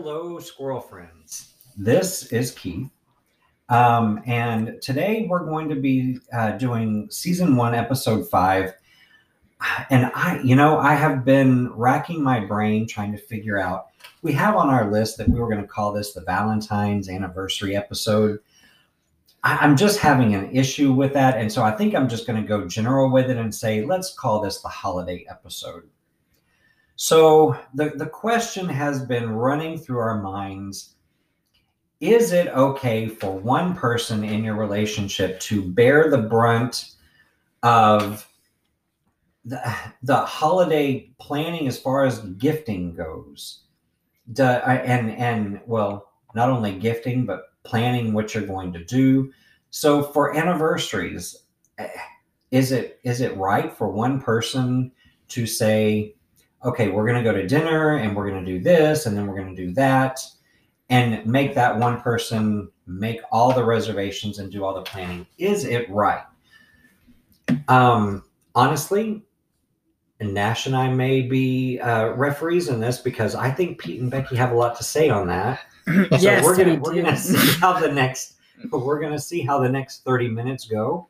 Hello, squirrel friends. This is Keith. Um, and today we're going to be uh, doing season one, episode five. And I, you know, I have been racking my brain trying to figure out. We have on our list that we were going to call this the Valentine's anniversary episode. I, I'm just having an issue with that. And so I think I'm just going to go general with it and say, let's call this the holiday episode. So the, the question has been running through our minds Is it okay for one person in your relationship to bear the brunt of the, the holiday planning as far as gifting goes? Do, and, and well, not only gifting, but planning what you're going to do. So for anniversaries, eh, is it is it right for one person to say, okay, we're going to go to dinner and we're going to do this and then we're going to do that and make that one person make all the reservations and do all the planning. Is it right? Um, honestly, Nash and I may be uh, referees in this because I think Pete and Becky have a lot to say on that. So Yes, we're gonna we we're gonna see how the next we're gonna see how the next 30 minutes go.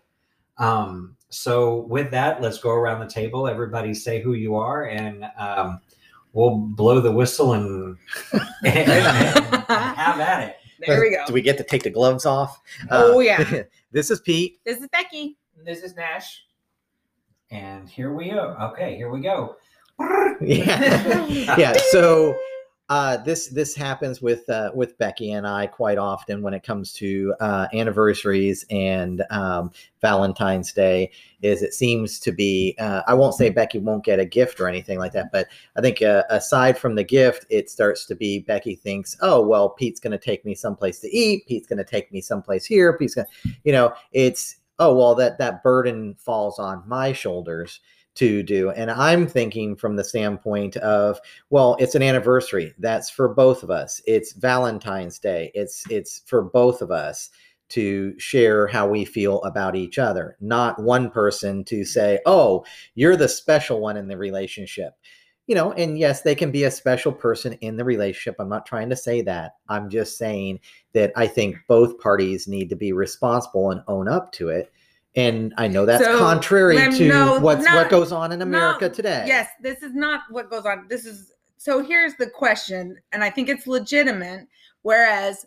Um, so with that, let's go around the table. Everybody say who you are, and um, we'll blow the whistle and, and, and have at it. There we go. Do we get to take the gloves off? Oh, Uh, yeah. this is Pete. This is Becky. This is Nash. And here we go. Okay, here we go. Yeah. yeah. So uh, this this happens with uh, with Becky and I quite often when it comes to uh, anniversaries and um, Valentine's Day. Is it seems to be uh, I won't say Becky won't get a gift or anything like that, but I think uh, aside from the gift, it starts to be Becky thinks, oh well, Pete's going to take me someplace to eat. Pete's going to take me someplace here. Pete's going, you know, it's oh well that that burden falls on my shoulders to do. And I'm thinking from the standpoint of, well, it's an anniversary. That's for both of us. It's Valentine's Day. It's it's for both of us to share how we feel about each other, not one person to say, "Oh, you're the special one in the relationship." You know, and yes, they can be a special person in the relationship. I'm not trying to say that. I'm just saying that I think both parties need to be responsible and own up to it. And I know that's So, contrary to no, what's not- what goes on in America no, today. Yes, this is not what goes on. This is so here's the question, and I think it's legitimate. Whereas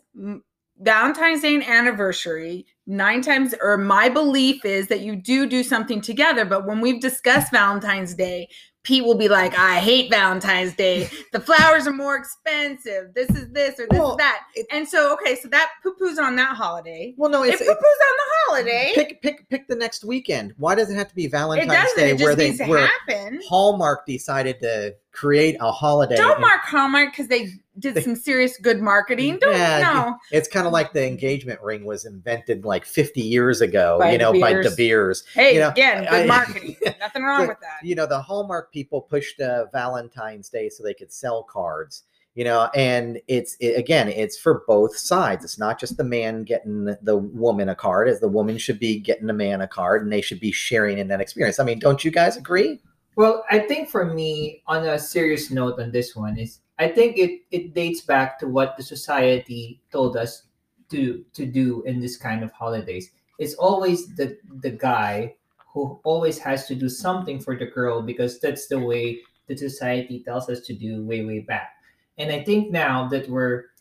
Valentine's Day and anniversary, nine times, or my belief is that you do do something together. But when we've discussed Valentine's Day, Pete will be like, I hate Valentine's Day. The flowers are more expensive. This is this or this Well, is that. it- and so, okay, so that poo poos on that holiday. Well, no, It it's poo poos on the holiday. pick pick pick the next weekend. Why does it have to be it Valentine's. Day It where they where happen. Hallmark decided to create a holiday? Don't and mark Hallmark because they did They- some serious good marketing. Don't Yeah, know. It's kind of like the engagement ring was invented like 50 years ago, By you know, De by. De Beers. Hey, You know, again, good I- marketing. Nothing wrong The- with that. you know the hallmark people pushed uh, valentine's day so they could sell cards you know and it's it, again it's for both sides it's not just the man getting the, the woman a card as the woman should be getting the man a card and they should be sharing in that experience i mean don't you guys agree Well, I think for me, on a serious note on this one is I think it it dates back to what the society told us to to do in this kind of holidays. It's always the the guy who always has to do something for the girl because that's the way the society tells us to do way way back. And I think now that we're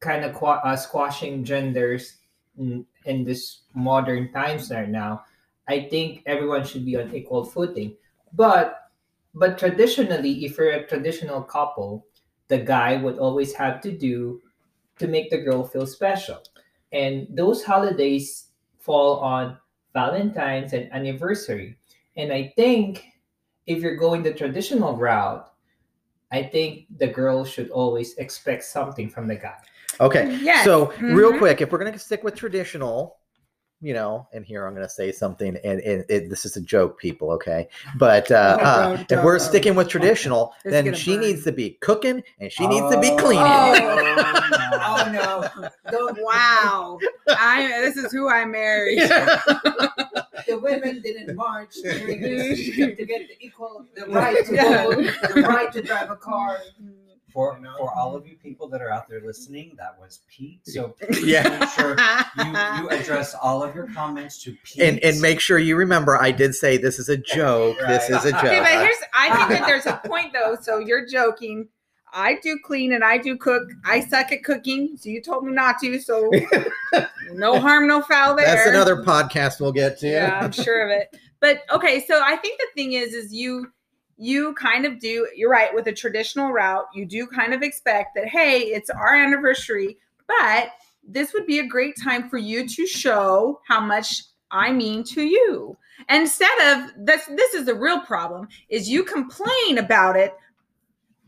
kind of uh, squashing genders in, in this modern times right now, I think everyone should be on equal footing but but traditionally if you're a traditional couple the guy would always have to do to make the girl feel special and those holidays fall on valentine's and anniversary and i think if you're going the traditional route i think the girl should always expect something from the guy okay Yes. so real Mhm. quick if we're going to stick with traditional you know and here i'm going to say something and, and it, this is a joke people okay but uh, Oh, uh, don't, if don't, we're sticking with traditional It's then she burn. needs to be cooking and she needs to be Oh. cleaning oh no don't Wow. I this is who I married. the women didn't march during this to get the equal the right to Yeah. vote, the right to drive a car. For You know? for all of you people that are out there listening, that was Pete. So Pete, Yeah. make sure you, you address all of your comments to Pete. and and make sure you remember I did say this is a joke. This is a joke. Okay, but here's I think that there's a point though. So you're joking. I do clean and I do cook. I suck at cooking, so you told me not to. So no harm, no foul there. That's another podcast we'll get to. Yeah, I'm sure of it. But okay, so I think the thing is, is you you kind of do. You're right with a traditional route. You do kind of expect that. Hey, it's our anniversary, but this would be a great time for you to show how much I mean to you. Instead of this, this is the real problem: is you complain about it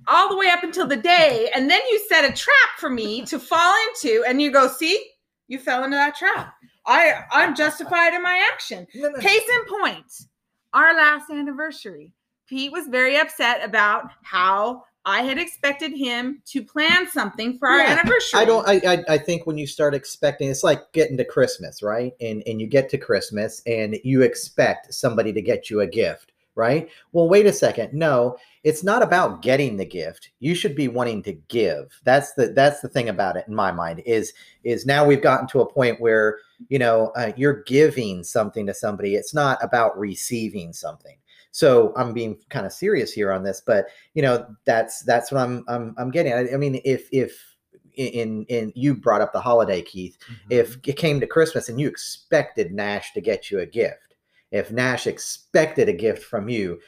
all the way up until the day, and then you set a trap for me to fall into, and you go, see, you fell into that trap. I I'm justified in my action. Case in point, our last anniversary. Pete was very upset about how I had expected him to plan something for our Yeah, anniversary. I don't. I, I I think when you start expecting, it's like getting to Christmas, right? And and you get to Christmas and you expect somebody to get you a gift, right? Well, wait a second. No, it's not about getting the gift. You should be wanting to give. That's the that's the thing about it in my mind. Is is now we've gotten to a point where you know uh, you're giving something to somebody. It's not about receiving something. So I'm being kind of serious here on this, but you know that's that's what I'm I'm I'm getting. I, I mean, if if in in you brought up the holiday, Keith. Mhm. If it came to Christmas and you expected Nash to get you a gift, if Nash expected a gift from you,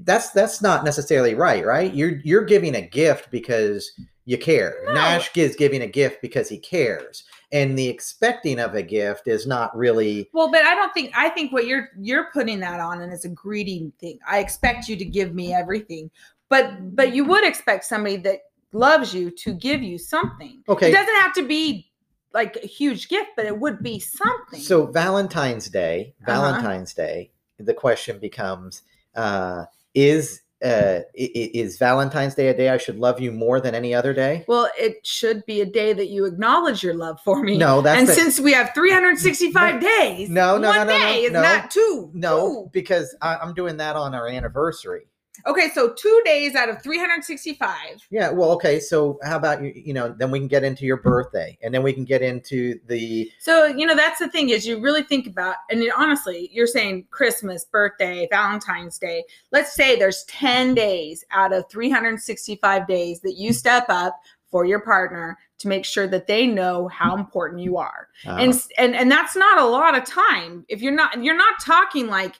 that's that's not necessarily right, right? You're you're giving a gift because you care. No. Nash is giving a gift because he cares, and the expecting of a gift is not really. Well, but I don't think I think what you're you're putting that on and it's a greedy thing. I expect you to give me everything. But but you would expect somebody that loves you to give you something. Okay. It doesn't have to be like a huge gift, but it would be something. So Valentine's Day, Uh-huh. Valentine's Day, the question becomes: uh, Is uh, is Valentine's Day a day I should love you more than any other day? well, it should be a day that you acknowledge your love for me. No, that's and the- since we have 365 days, No, no, one no, no, no, day is no. not two. no, two. because I, I'm doing that on our anniversary. Okay, so two days out of 365. Yeah, well, okay. So how about you? You know, then we can get into your birthday, and then we can get into the So, you know, that's the thing is you really think about, and you- honestly, you're saying Christmas, birthday, Valentine's Day. Let's say there's 10 days out of 365 days that you step up for your partner to make sure that they know how important you are. uh, And, and and that's not a lot of time. If you're not you're not talking like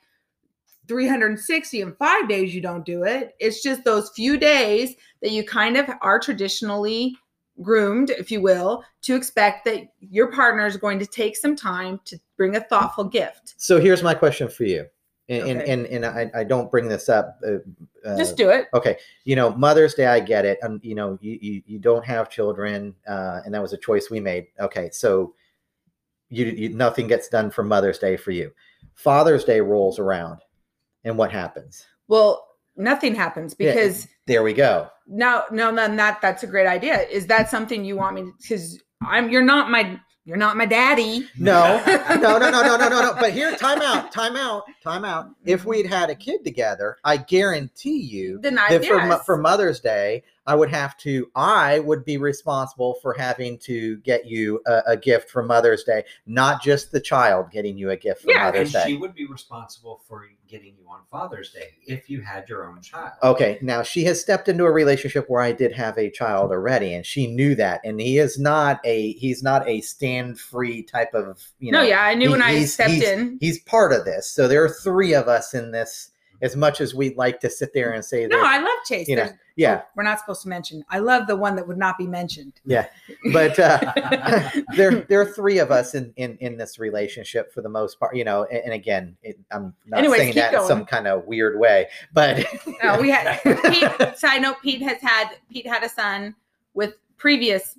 360 and 5 days you don't do it. It's just those few days that you kind of are traditionally groomed, if you will, to expect that your partner is going to take some time to bring a thoughtful gift. so here's my question for you, and Okay. and, and, and I, I don't bring this up. Uh, uh, Just do it. okay you know mother's day i get it and you know you you, you don't have children uh, and that was a choice we made okay so you, you nothing gets done for mother's day for you father's day rolls around and what happens? Well, nothing happens because yeah, there we go. No, no, then that that's a great idea. Is that something you want me? Because I'm you're not my you're not my daddy. No, no, no, no, no, no, no, no. But here, time out, time out, time out. If mm-hmm. we'd had a kid together, I guarantee you then I, that yes. for, for Mother's Day, i would have to i would be responsible for having to get you a, a gift for mother's day not just the child getting you a gift for Yeah, mother's and day she would be responsible for getting you on Father's Day if you had your own child. okay now she has stepped into a relationship where i did have a child already and she knew that and he is not a he's not a stand free type of you know no, yeah, I knew he- when I stepped he's- in. he's part of this so there are three of us in this as much as we'd like to sit there and say that No, I love Chase. you know, There's- yeah we're not supposed to mention. I love the one that would not be mentioned. Yeah, but uh, there there are three of us in, in in this relationship for the most part. You know, and, and again, it, I'm not Anyways, saying that in some kind of weird way, but No, we had Pete. Side note: Pete has had Pete had a son with previous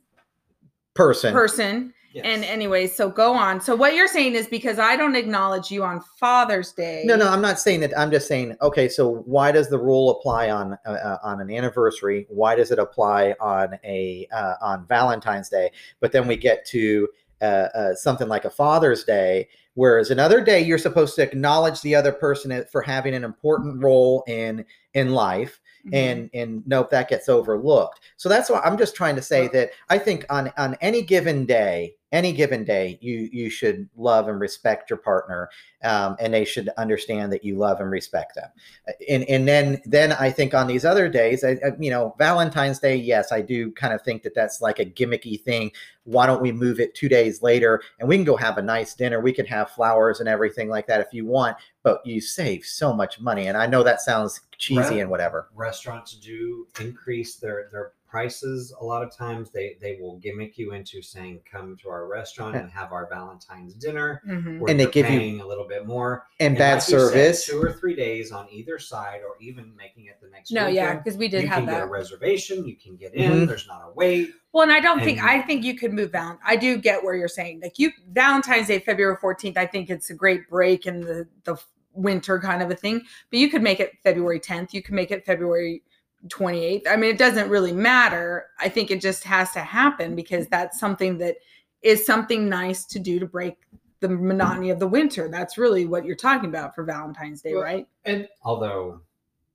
person. person. Yes. And anyways, so go on. So what you're saying is because I don't acknowledge you on Father's Day. No, no, I'm not saying that. I'm just saying, okay, so why does the rule apply on uh, uh, on an anniversary? Why does it apply on a uh, on Valentine's Day? But then we get to uh, uh, something like a Father's Day, whereas another day you're supposed to acknowledge the other person for having an important role in in life Mhm. and and nope that gets overlooked. So that's why i'm just trying to say that i think on on any given day any given day you you should love and respect your partner um, and they should understand that you love and respect them. Uh, and and then then i think on these other days I, I- you know valentine's day yes i do kind of think that that's like a gimmicky thing. Why don't we move it two days later and we can go have a nice dinner. We can have flowers and everything like that if you want but you save so much money and i know that sounds cheesy Right. and whatever Restaurants do increase their their prices a lot of times. They they will gimmick you into saying, "Come to our restaurant and have our Valentine's dinner." Mhm. And they you're give you- a little bit more and bad like you said, service two or three days on either side, or even making it the next. No, yeah, because we did you have can get a that. reservation. You can get in. Mhm. There's not a wait. Well, and I don't think I think you could move Val. I do get where you're saying. Like you Valentine's Day, February 14th, I think it's a great break in the the winter kind of a thing. But you could make it February 10th. You could make it February 28th. I mean, it doesn't really matter. I think it just has to happen because that's something that is something nice to do to break the monotony of the winter. That's really what you're talking about for Valentine's Day, Well, right? And Although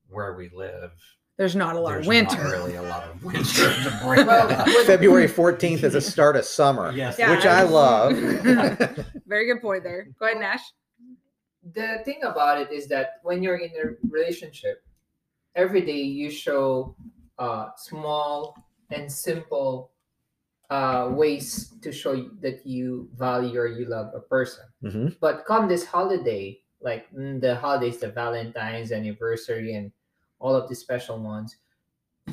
where we live, There's not a lot there's of winter. not really a lot of winter to break Well, it up. with- february 14th is a start of summer Yes, Yeah, which i love Very good point there. Go ahead, Nash. The thing about it is that when you're in a relationship, every day you show uh, small and simple uh, ways to show that you value or you love a person. Mhm. But come this holiday, like mm, the holidays, the Valentine's anniversary, and all of the special ones,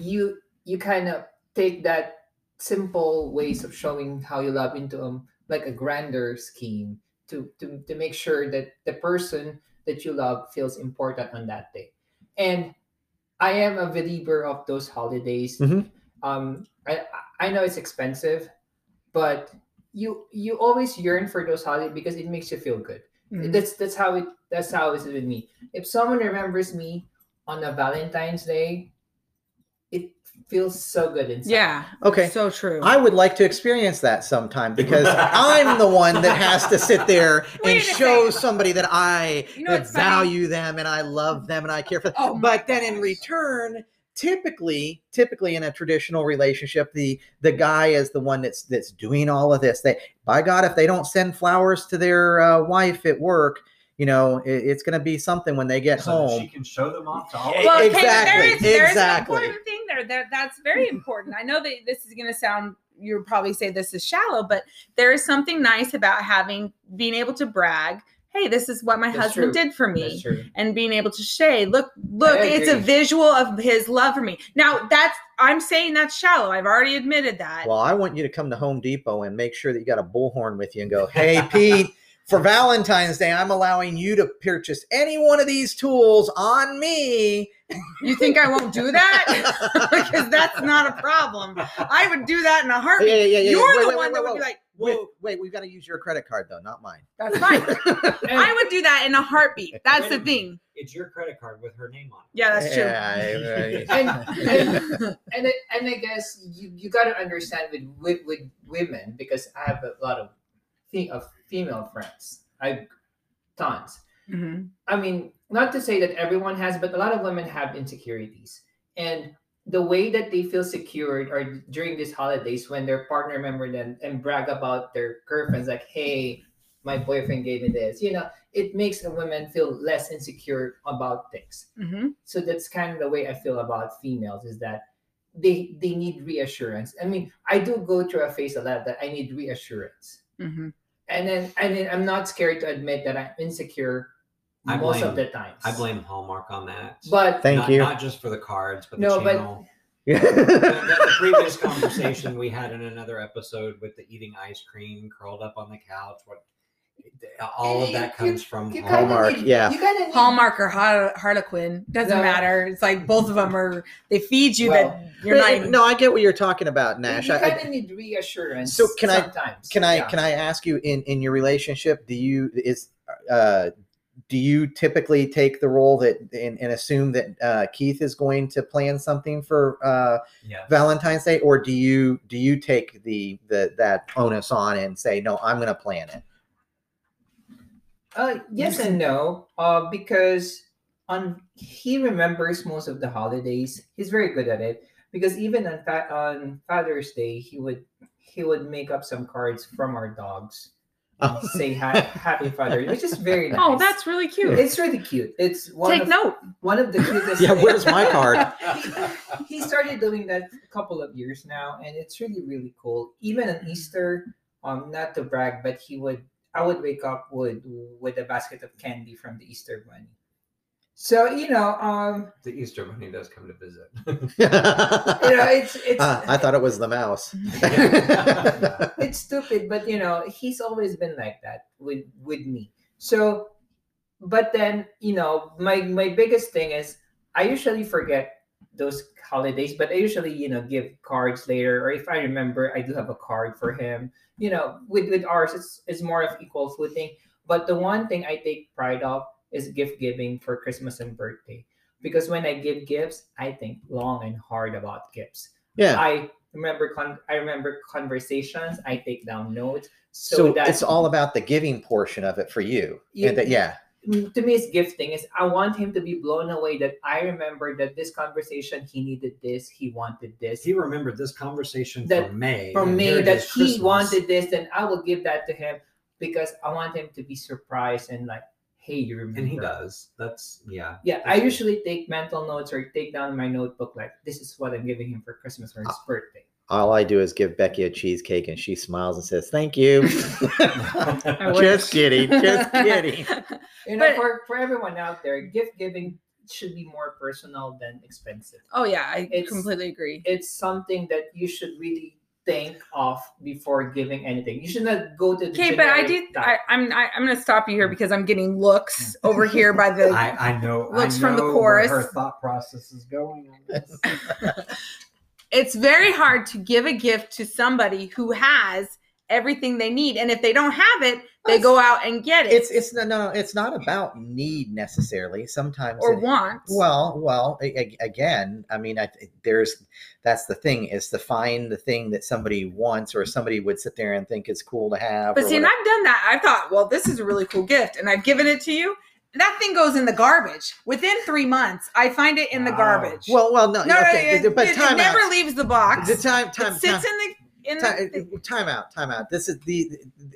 you you kind of take that simple ways of showing how you love into um like a grander scheme to to to make sure that the person that you love feels important on that day. And I am a believer of those holidays. Mhm. Um, I I know it's expensive, but you you always yearn for those holidays because it makes you feel good. Mhm. That's that's how it that's how it is with me. If someone remembers me on a Valentine's Day, it feels so good inside. Yeah. Okay. So true. I would like to experience that sometime because I'm the one that has to sit there and show second. somebody that I You know that what's funny? value them and I love them and I care for them. Oh but then in return, typically, typically in a traditional relationship, the the guy is the one that's that's doing all of this. They by God, if they don't send flowers to their uh, wife at work, you know, it, it's going to be something when they get so home. she can show them off to all. Well, well, okay, exactly, there is, there is exactly. an important thing there. That, That's very important. I know that this is going to sound, you'll probably say this is shallow, but there is something nice about having, being able to brag, hey, this is what my That's husband true. did for me. And being able to say, look, look, it's a visual of his love for me. Now, that's, I'm saying that's shallow. I've already admitted that. Well, I want you to come to Home Depot and make sure that you got a bullhorn with you and go, hey, Pete, for Valentine's Day, I'm allowing you to purchase any one of these tools on me. You think I won't do that? because that's not a problem. I would do that in a heartbeat. yeah, yeah, yeah. You're Wait, the wait, one wait, that wait, would be like, Wait, whoa, wait, we've got to use your credit card, though, not mine. that's fine. And- I would do that in a heartbeat. That's the thing. It's your credit card with her name on it. Yeah, that's true. Yeah, I- and, and, and, I, and I guess you, you got to understand with, with with women because I have a lot of fe- of female friends. I tons. Mhm. I mean, not to say that everyone has, but a lot of women have insecurities. And the way that they feel secured are during these holidays when their partner remember them and brag about their girlfriends, like, hey, my boyfriend gave me this. You know, it makes a woman feel less insecure about things. Mhm. So that's kind of the way I feel about females is that they they need reassurance. I mean, I do go through a phase a lot that I need reassurance. Mhm. And then and then I'm not scared to admit that I'm insecure I most blame- of the times. I blame Hallmark on that. But Thank not, you. Not just for the cards, but the No, but- channel. the, the- the previous conversation we had in another episode with the eating ice cream, curled up on the couch. What all of You- that you- comes from you Hallmark. need- yeah. You kind Hallmark or Har- Harlequin doesn't No. matter. It's like both of them are. They feed you Well, that you're not. Even, no, I get what you're talking about, Nash. You I, kind of need reassurance. So can I- sometimes. can I Yeah. can I ask you in in your relationship? Do you is uh do you typically take the role that and, and assume that uh, Keith is going to plan something for uh, Yes. Valentine's Day, or do you do you take the the that onus on and say no, I'm going to plan it? Uh, yes and no. Uh, because on he remembers most of the holidays. He's very good at it because even on fa- on Father's Day, he would he would make up some cards from our dogs. and say ha- happy Father, which is very nice. Oh, that's really cute. it's really cute. It's one Take of, note. one of the cutest. Yeah, things. where's my card? he started doing that a couple of years now, and it's really really cool. Even on Easter, um, not to brag, but he would I would wake up with with a basket of candy from the Easter bunny. So you know, um, the Easter Bunny does come to visit. you know, it's it's Ah, I thought it was the mouse. it's stupid, but you know, he's always been like that with with me. So, but then you know, my my biggest thing is I usually forget those holidays, but I usually you know give cards later, or if I remember, I do have a card for him. You know, with with ours, it's it's more of equal footing. But the one thing I take pride of is gift giving for Christmas and birthday. Because when I give gifts, I think long and hard about gifts. yeah. I remember con- I remember conversations. I take down notes. So, So, that it's all about the giving portion of it for you. You- And that- yeah. To me it's gifting is I want him to be blown away that I remember that this conversation he needed this, he wanted this. he remembered this conversation That- from May. From and me here it that he Christmas. wanted this, then I will give that to him because I want him to be surprised and like, hey, you remember. and he does. That's yeah. Yeah, I That's- usually take mental notes or take down my notebook like this is what I'm giving him for Christmas or his Ah. birthday. All I do is give Becky a cheesecake and she smiles and says, Thank you. Just kidding. Just kidding. You know, But- for, for everyone out there, gift giving should be more personal than expensive. oh yeah, I It's- completely agree. It's something that you should really think of before giving anything. You should not go to the Okay, but I generic did. I, I'm I, I'm going to stop you here because I'm getting looks over here by the. I, I know. Looks I from the chorus. Where her thought process is going. It's very hard to give a gift to somebody who has everything they need, and if they don't have it, they go out and get it It's it's no no it's not about need necessarily. Sometimes or it- want. Well, well, again, I mean, I, there's that's the thing is to find the thing that somebody wants or somebody would sit there and think is cool to have. But see, and. I've done that. I thought, well, this is a really cool gift, and I've given it to you. That thing goes in the garbage within three months. I find it in the garbage. well, well, no, no, no, okay, it, but it, it never leaves the box. The time, time, it sits time, in the time, the. time out, time out. This is the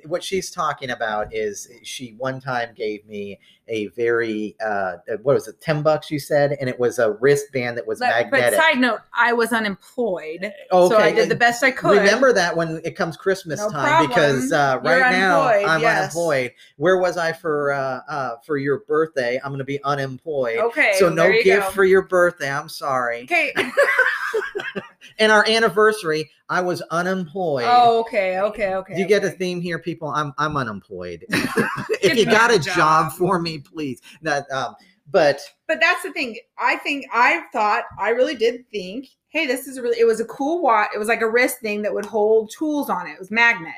what she's talking about is she one time gave me a very uh what was it, ten bucks you said, and it was a wristband that was But, but magnetic. side note, I was unemployed, okay, so I did the best I could. Remember that when it comes Christmas No time because uh, problem. You're right now I'm yes. unemployed. Where was I for uh, uh, for your birthday? I'm going to be unemployed. Okay, so no gift go. for your birthday. I'm sorry. Okay. And our anniversary, I was unemployed. Oh, okay, okay, okay. You get a theme here, people? I'm I'm unemployed. if you got a job. job. for me, please. Not, um, but But that's the thing. I think I thought I really did think, hey, this is a really. It was a cool watch. It was like a wrist thing that would hold tools on it. It was magnet,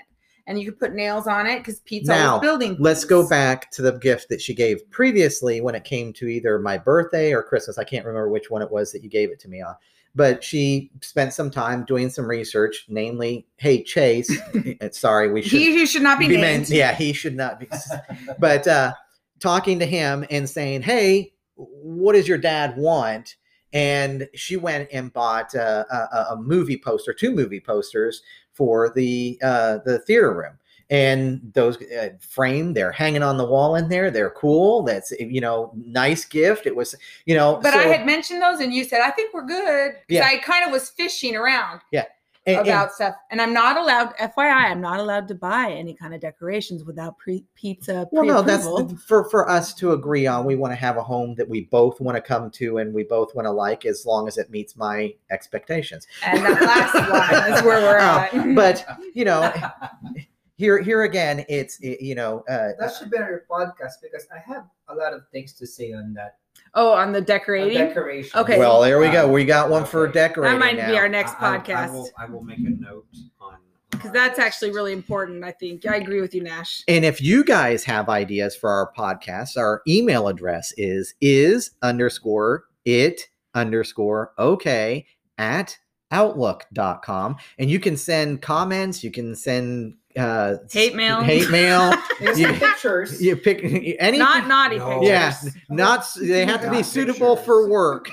and you could put nails on it because Pete's Now, always building. let's go back to the gift that she gave previously when it came to either my birthday or Christmas. I can't remember which one it was that you gave it to me on. But she spent some time doing some research, namely, hey Chase, eh, sorry, we should He who should not be, named. men- yeah, he should not be. But uh, talking to him and saying, hey, what does your dad want? And she went and bought uh, a, a, a movie poster, two movie posters for the uh, the theater room. And those uh, framed, they're hanging on the wall in there. They're cool. That's you know, nice gift. It was you know, But so- I had mentioned those, and you said I think we're good. Yeah. I kind of was fishing around yeah and- about stuff, and I'm not allowed. FYI, I'm not allowed to buy any kind of decorations without pre pizza. Well, no, that's for for us to agree on. We want to have a home that we both want to come to and we both want to like, as long as it meets my expectations. and that last one is where we're Oh, at. But you know, here here again, it's it- you know, uh, that should be on your podcast because I have a lot of things to say on that. oh, on the On decorating. decoration. Okay. well, there we go. We got one for Okay. decorating that might now. be our next I- I- I podcast will, I will make a note on because that's actually really important. I think I agree with you, Nash. And if you guys have ideas for our podcast, our email address is is underscore it underscore okay at outlook.com. And you can send comments, you can send uh, Hate mail. hate mail. There's You- pictures. you pick any. Not naughty No. pictures. yeah, not they have to be Not suitable pictures. for work.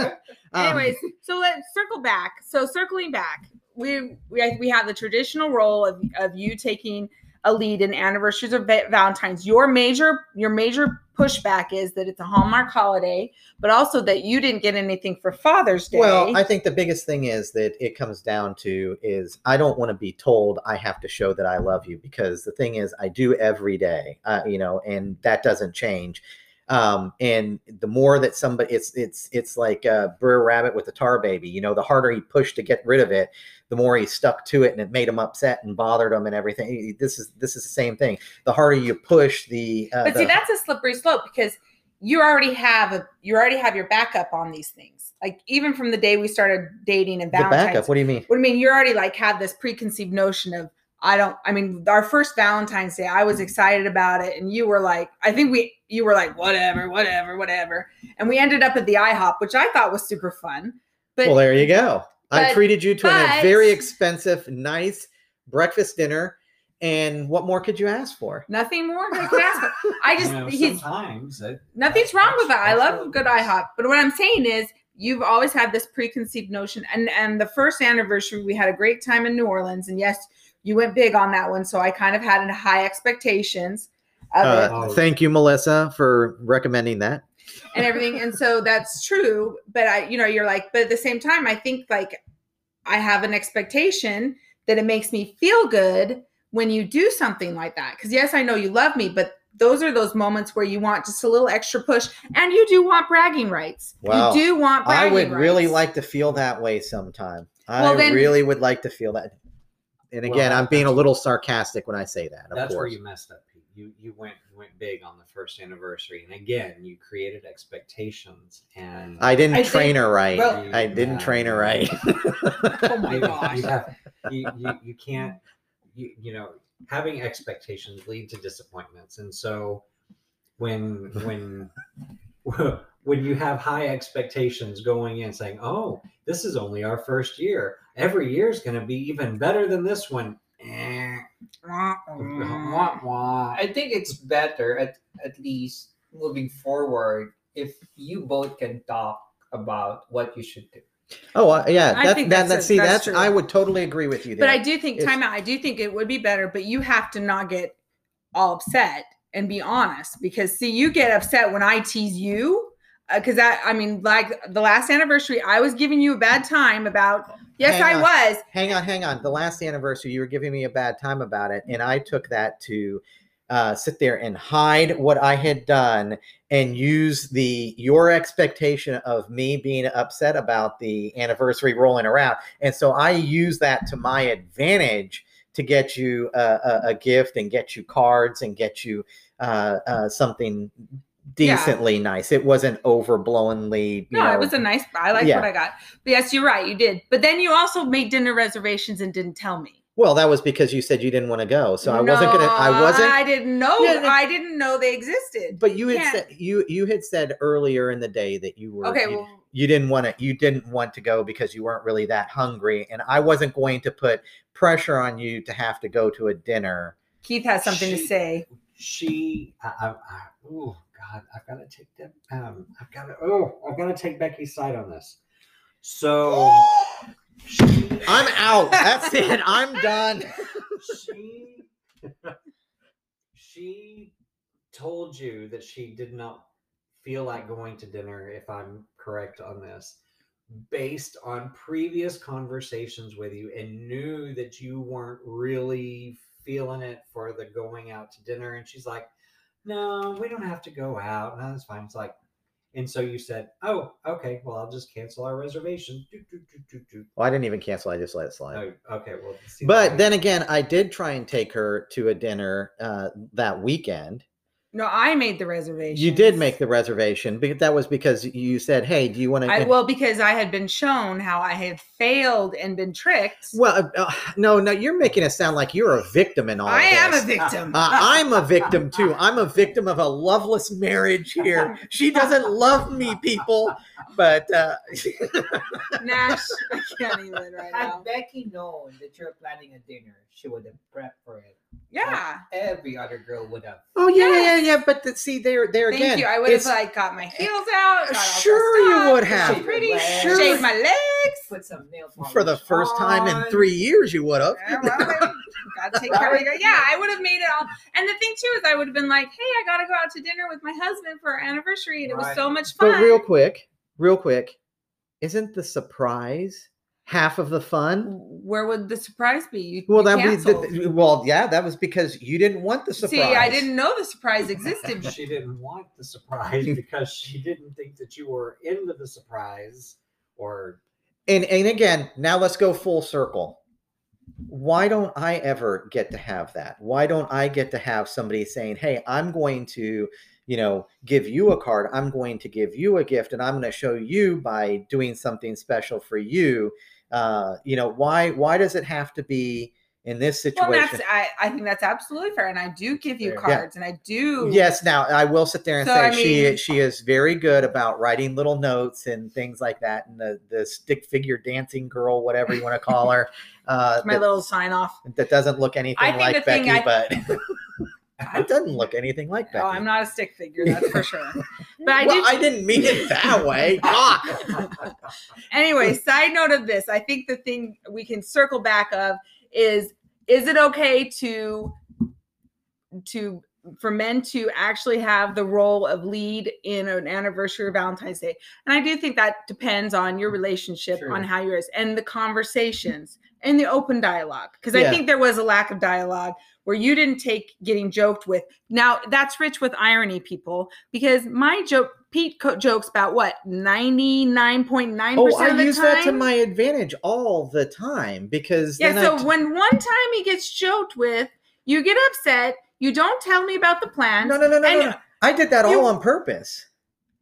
Um, Anyways, so let's circle back. So circling back, we we we have the traditional role of of you taking a lead in anniversaries of Valentine's. Your major your major pushback is that it's a Hallmark holiday, but also that you didn't get anything for Father's Day. Well, I think the biggest thing is that it comes down to is I don't want to be told I have to show that I love you because the thing is I do every day, uh, you know, and that doesn't change. Um, and the more that somebody, it's it's it's like uh, Brer Rabbit with the tar baby. You know, the harder he pushed to get rid of it, the more he stuck to it, and it made him upset and bothered him and everything. This is this is the same thing. The harder you push, the uh, but see, the- that's a slippery slope because you already have a you already have your backup on these things. Like even from the day we started dating and the Valentine's. backup. What do you mean? What I mean, you already like had this preconceived notion of I don't. I mean, our first Valentine's Day, I was excited about it, and you were like, I think we, you were like, whatever, whatever, whatever, and we ended up at the IHOP, which I thought was super fun. But well, there you go. I treated you to a very expensive, nice breakfast dinner. And what more could you ask for? nothing more I could ask for. I just You know, he's sometimes it, nothing's wrong with that. I love a good IHOP, but what I'm saying is. You've always had this preconceived notion, and and the first anniversary we had a great time in New Orleans, and yes, you went big on that one, so I kind of had high expectations of it. Uh, thank you, Melissa, for recommending that. and everything. And so that's true. But I, you know, you're like, but at the same time, I think like I have an expectation that it makes me feel good when you do something like that. Because yes, I know you love me, but those are those moments where you want just a little extra push and you do want bragging rights. Wow. You do want I bragging would really like to feel that way sometime. I Well, then- really would like to feel that. And Well, again, I'm being a little sarcastic when I say that. Of that's where you messed up, Pete. You you went you went big on the first anniversary, and again, you created expectations, and I didn't I train think- her right. well- I didn't Yeah. train her right. Oh my you, gosh. you have you, you, you can't you, you know having expectations lead to disappointments and so when when when you have high expectations going in saying oh this is only our first year every year is going to be even better than this one wah, wah. I think it's better at at least moving forward if you both can talk about what you should do. oh, uh, yeah. I That's, think that, that's that's, a- see, that's that's, true. I would totally agree with you there. But I do think It's- time out. I do think it would be better, but you have to not get all upset and be honest because see, you get upset when I tease you. Because that, I mean, like the last anniversary, I was giving you a bad time about. Yes, Hang I on. was. hang on, hang on. The last anniversary, you were giving me a bad time about it, and I took that to uh, sit there and hide what I had done and use the your expectation of me being upset about the anniversary rolling around, and so I use that to my advantage to get you a, a, a gift and get you cards and get you uh, uh, something Yeah. decently nice. It wasn't overblownly. You No, know, it was a nice. I like Yeah. what I got. But yes, you're right. You did. But then you also made dinner reservations and didn't tell me. Well, that was because you said you didn't want to go, so I wasn't gonna. I wasn't. I didn't know. Yeah, the- I didn't know they existed. But you had can't- said you you had said earlier in the day that you were okay. you, Well, you didn't want to you didn't want to go because you weren't really that hungry, and I wasn't going to put pressure on you to have to go to a dinner. Keith has something to say. she I, I, I oh god i've got to take them um i've got to oh i've got to take becky's side on this so she I'm out. That's it. I'm done. she she told you that she did not feel like going to dinner if i'm correct on this based on previous conversations with you and knew that you weren't really feeling it for the going out to dinner and she's like no we don't have to go out no that's fine it's like and so you said oh okay well i'll just cancel our reservation Do, do, do. Well, I didn't even cancel. I just let it slide. oh, okay well But then again, I did try and take her to a dinner uh, that weekend. No, I made the reservation. You did make the reservation, but that was because you said, "Hey, do you want I to?" well because I had been shown how I had failed and been tricked. Well, uh, uh, no, no, you're making it sound like you're a victim in all. I of am a victim. Uh, I'm a victim too. I'm a victim of a loveless marriage here. She doesn't love me, people. But uh, Nash, I can't even right Had now. Becky known that you're planning a dinner, she would have prepped for it. Yeah. Every other girl would have. oh yeah, yeah, yeah, yeah. But the, see, there, there Thank again. Thank you. I would have like got my eh, heels out. got Sure you would have. Pretty. Sure. Shaved my legs. Put some nail for the polish first time in three years, you would have. Yeah, well, gotta take care of it. Yeah, I would have made it all. And the thing too is, I would have been like, "Hey, I gotta go out to dinner with my husband for our anniversary, and it was so much fun." But real quick, real quick, isn't the surprise half of the fun? Where would the surprise be? You, Well, you that canceled. be well, yeah, that was because you didn't want the surprise. See, I didn't know the surprise existed. she didn't want the surprise because she didn't think that you were into the surprise or And and again, now let's go full circle. Why don't I ever get to have that? Why don't I get to have somebody saying, "Hey, I'm going to, you know, give you a card. I'm going to give you a gift, and I'm going to show you by doing something special for you." Uh, you know, why why does it have to be in this Well, situation? that's I, I think that's absolutely fair, and I do give you Fair. Yeah. cards, and I do. Yes, now I will sit there and So, say I she mean- she is very good about writing little notes and things like that, and the the stick figure dancing girl, whatever you want to call her, uh, my that, little sign off. that doesn't look anything like Becky, I- but it doesn't look anything like that. Oh, I'm not a stick figure, that's for sure. But I well, did. I didn't mean it that way. God. anyway, side note of this, I think the thing we can circle back of is is it okay to to for men to actually have the role of lead in an anniversary or Valentine's Day? And I do think that depends on your relationship, True. on how yours and the conversations and the open dialogue. Because I think there was a lack of dialogue where you didn't take getting joked with. Now that's rich with irony, people, because my joke Pete co- jokes about what ninety nine point nine Oh, percent I use time. that to my advantage all the time because yeah. So t- when one time he gets joked with, you get upset. You don't tell me about the plans. no, no, no, no, no, no. I did that you- all on purpose.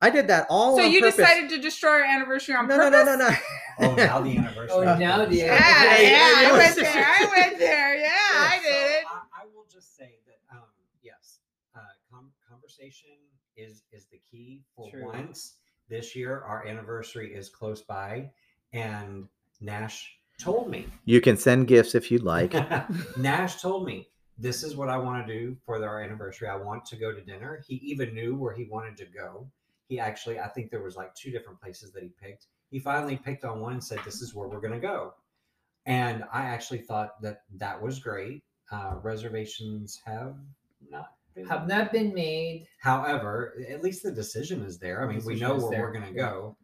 I did that all on purpose. So you purpose. decided to destroy our anniversary on purpose. no, no, no, no, no. Oh now the anniversary. Oh, now the Yeah, Yeah, yeah, yeah, I went there. I went there. Yeah, I did it. I, I will just say that um, yes, uh, com- conversation is is the key. For True. once this year, our anniversary is close by, and Nash told me. You can send gifts if you'd like. Nash told me this is what I want to do for our anniversary. I want to go to dinner. He even knew where he wanted to go. He actually, I think there was like two different places that he picked. He finally picked on one and said, "This is where we're going to go." And I actually thought that that was great. Uh, reservations have not been. Have not been made. However, at least the decision is there. I mean, we know where there, we're going to go.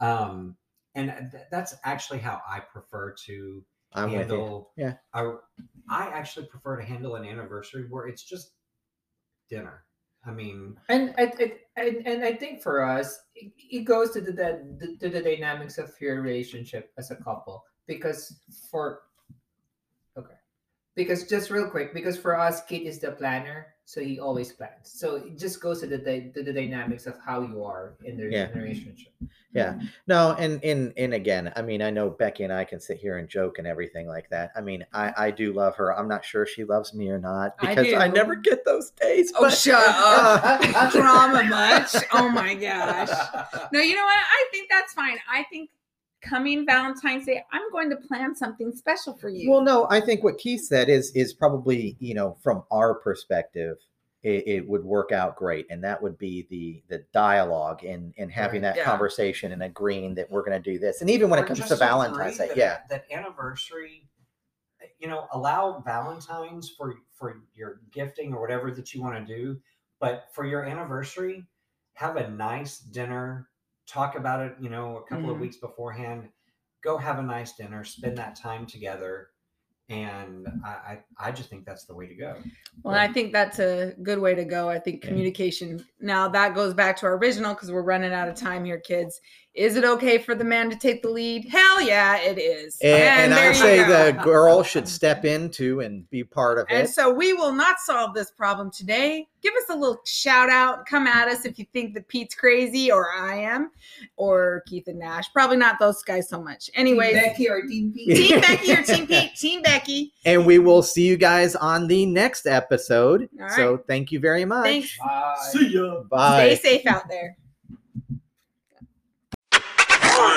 Um, and th- that's actually how I prefer to I'm handle. Yeah. I, I actually prefer to handle an anniversary where it's just dinner. I mean, And I, it, and, and I think for us, it, it goes to the, the to the dynamics of your relationship as a couple. Because for because just real quick, because for us, Kate is the planner, so he always plans. So it just goes to the to the dynamics of how you are in the, Yeah. relationship. Yeah. No, and and and again, I mean, I know Becky and I can sit here and joke and everything like that. I mean, I I do love her. I'm not sure she loves me or not because I, do. never get those days. Oh, but- shut up. Uh, Drama much? Oh my gosh. No, you know what? I think that's fine. I think coming Valentine's Day, I'm going to plan something special for you. Well, no, I think what Keith said is is probably you know from our perspective, it, it would work out great, and that would be the the dialogue and and having Right. that Yeah. conversation and agreeing that we're going to do this, and even when Or it comes to Valentine's Day, that- yeah, that anniversary you know allow valentines for for your gifting or whatever that you want to do but for your anniversary have a nice dinner talk about it you know a couple of Mhm. weeks beforehand go have a nice dinner spend that time together and I, I i just think that's the way to go Well, I think that's a good way to go. I think Yeah. communication. Now that goes back to our original because we're running out of time here, kids. Is it okay for the man to take the lead? Hell yeah, it is. And, and there I say go. the girl should step into and be part of And it. And so we will not solve this problem today. Give us a little shout out. Come at us if you think that Pete's crazy or I am or Keith and Nash. Probably not those guys so much. Anyways, Team Becky or Team Pete? Team Becky or Team Pete? Team Becky. And we will see you guys on the next episode. All So thank you very much. Thanks. Bye. See ya. Bye. Stay safe out there.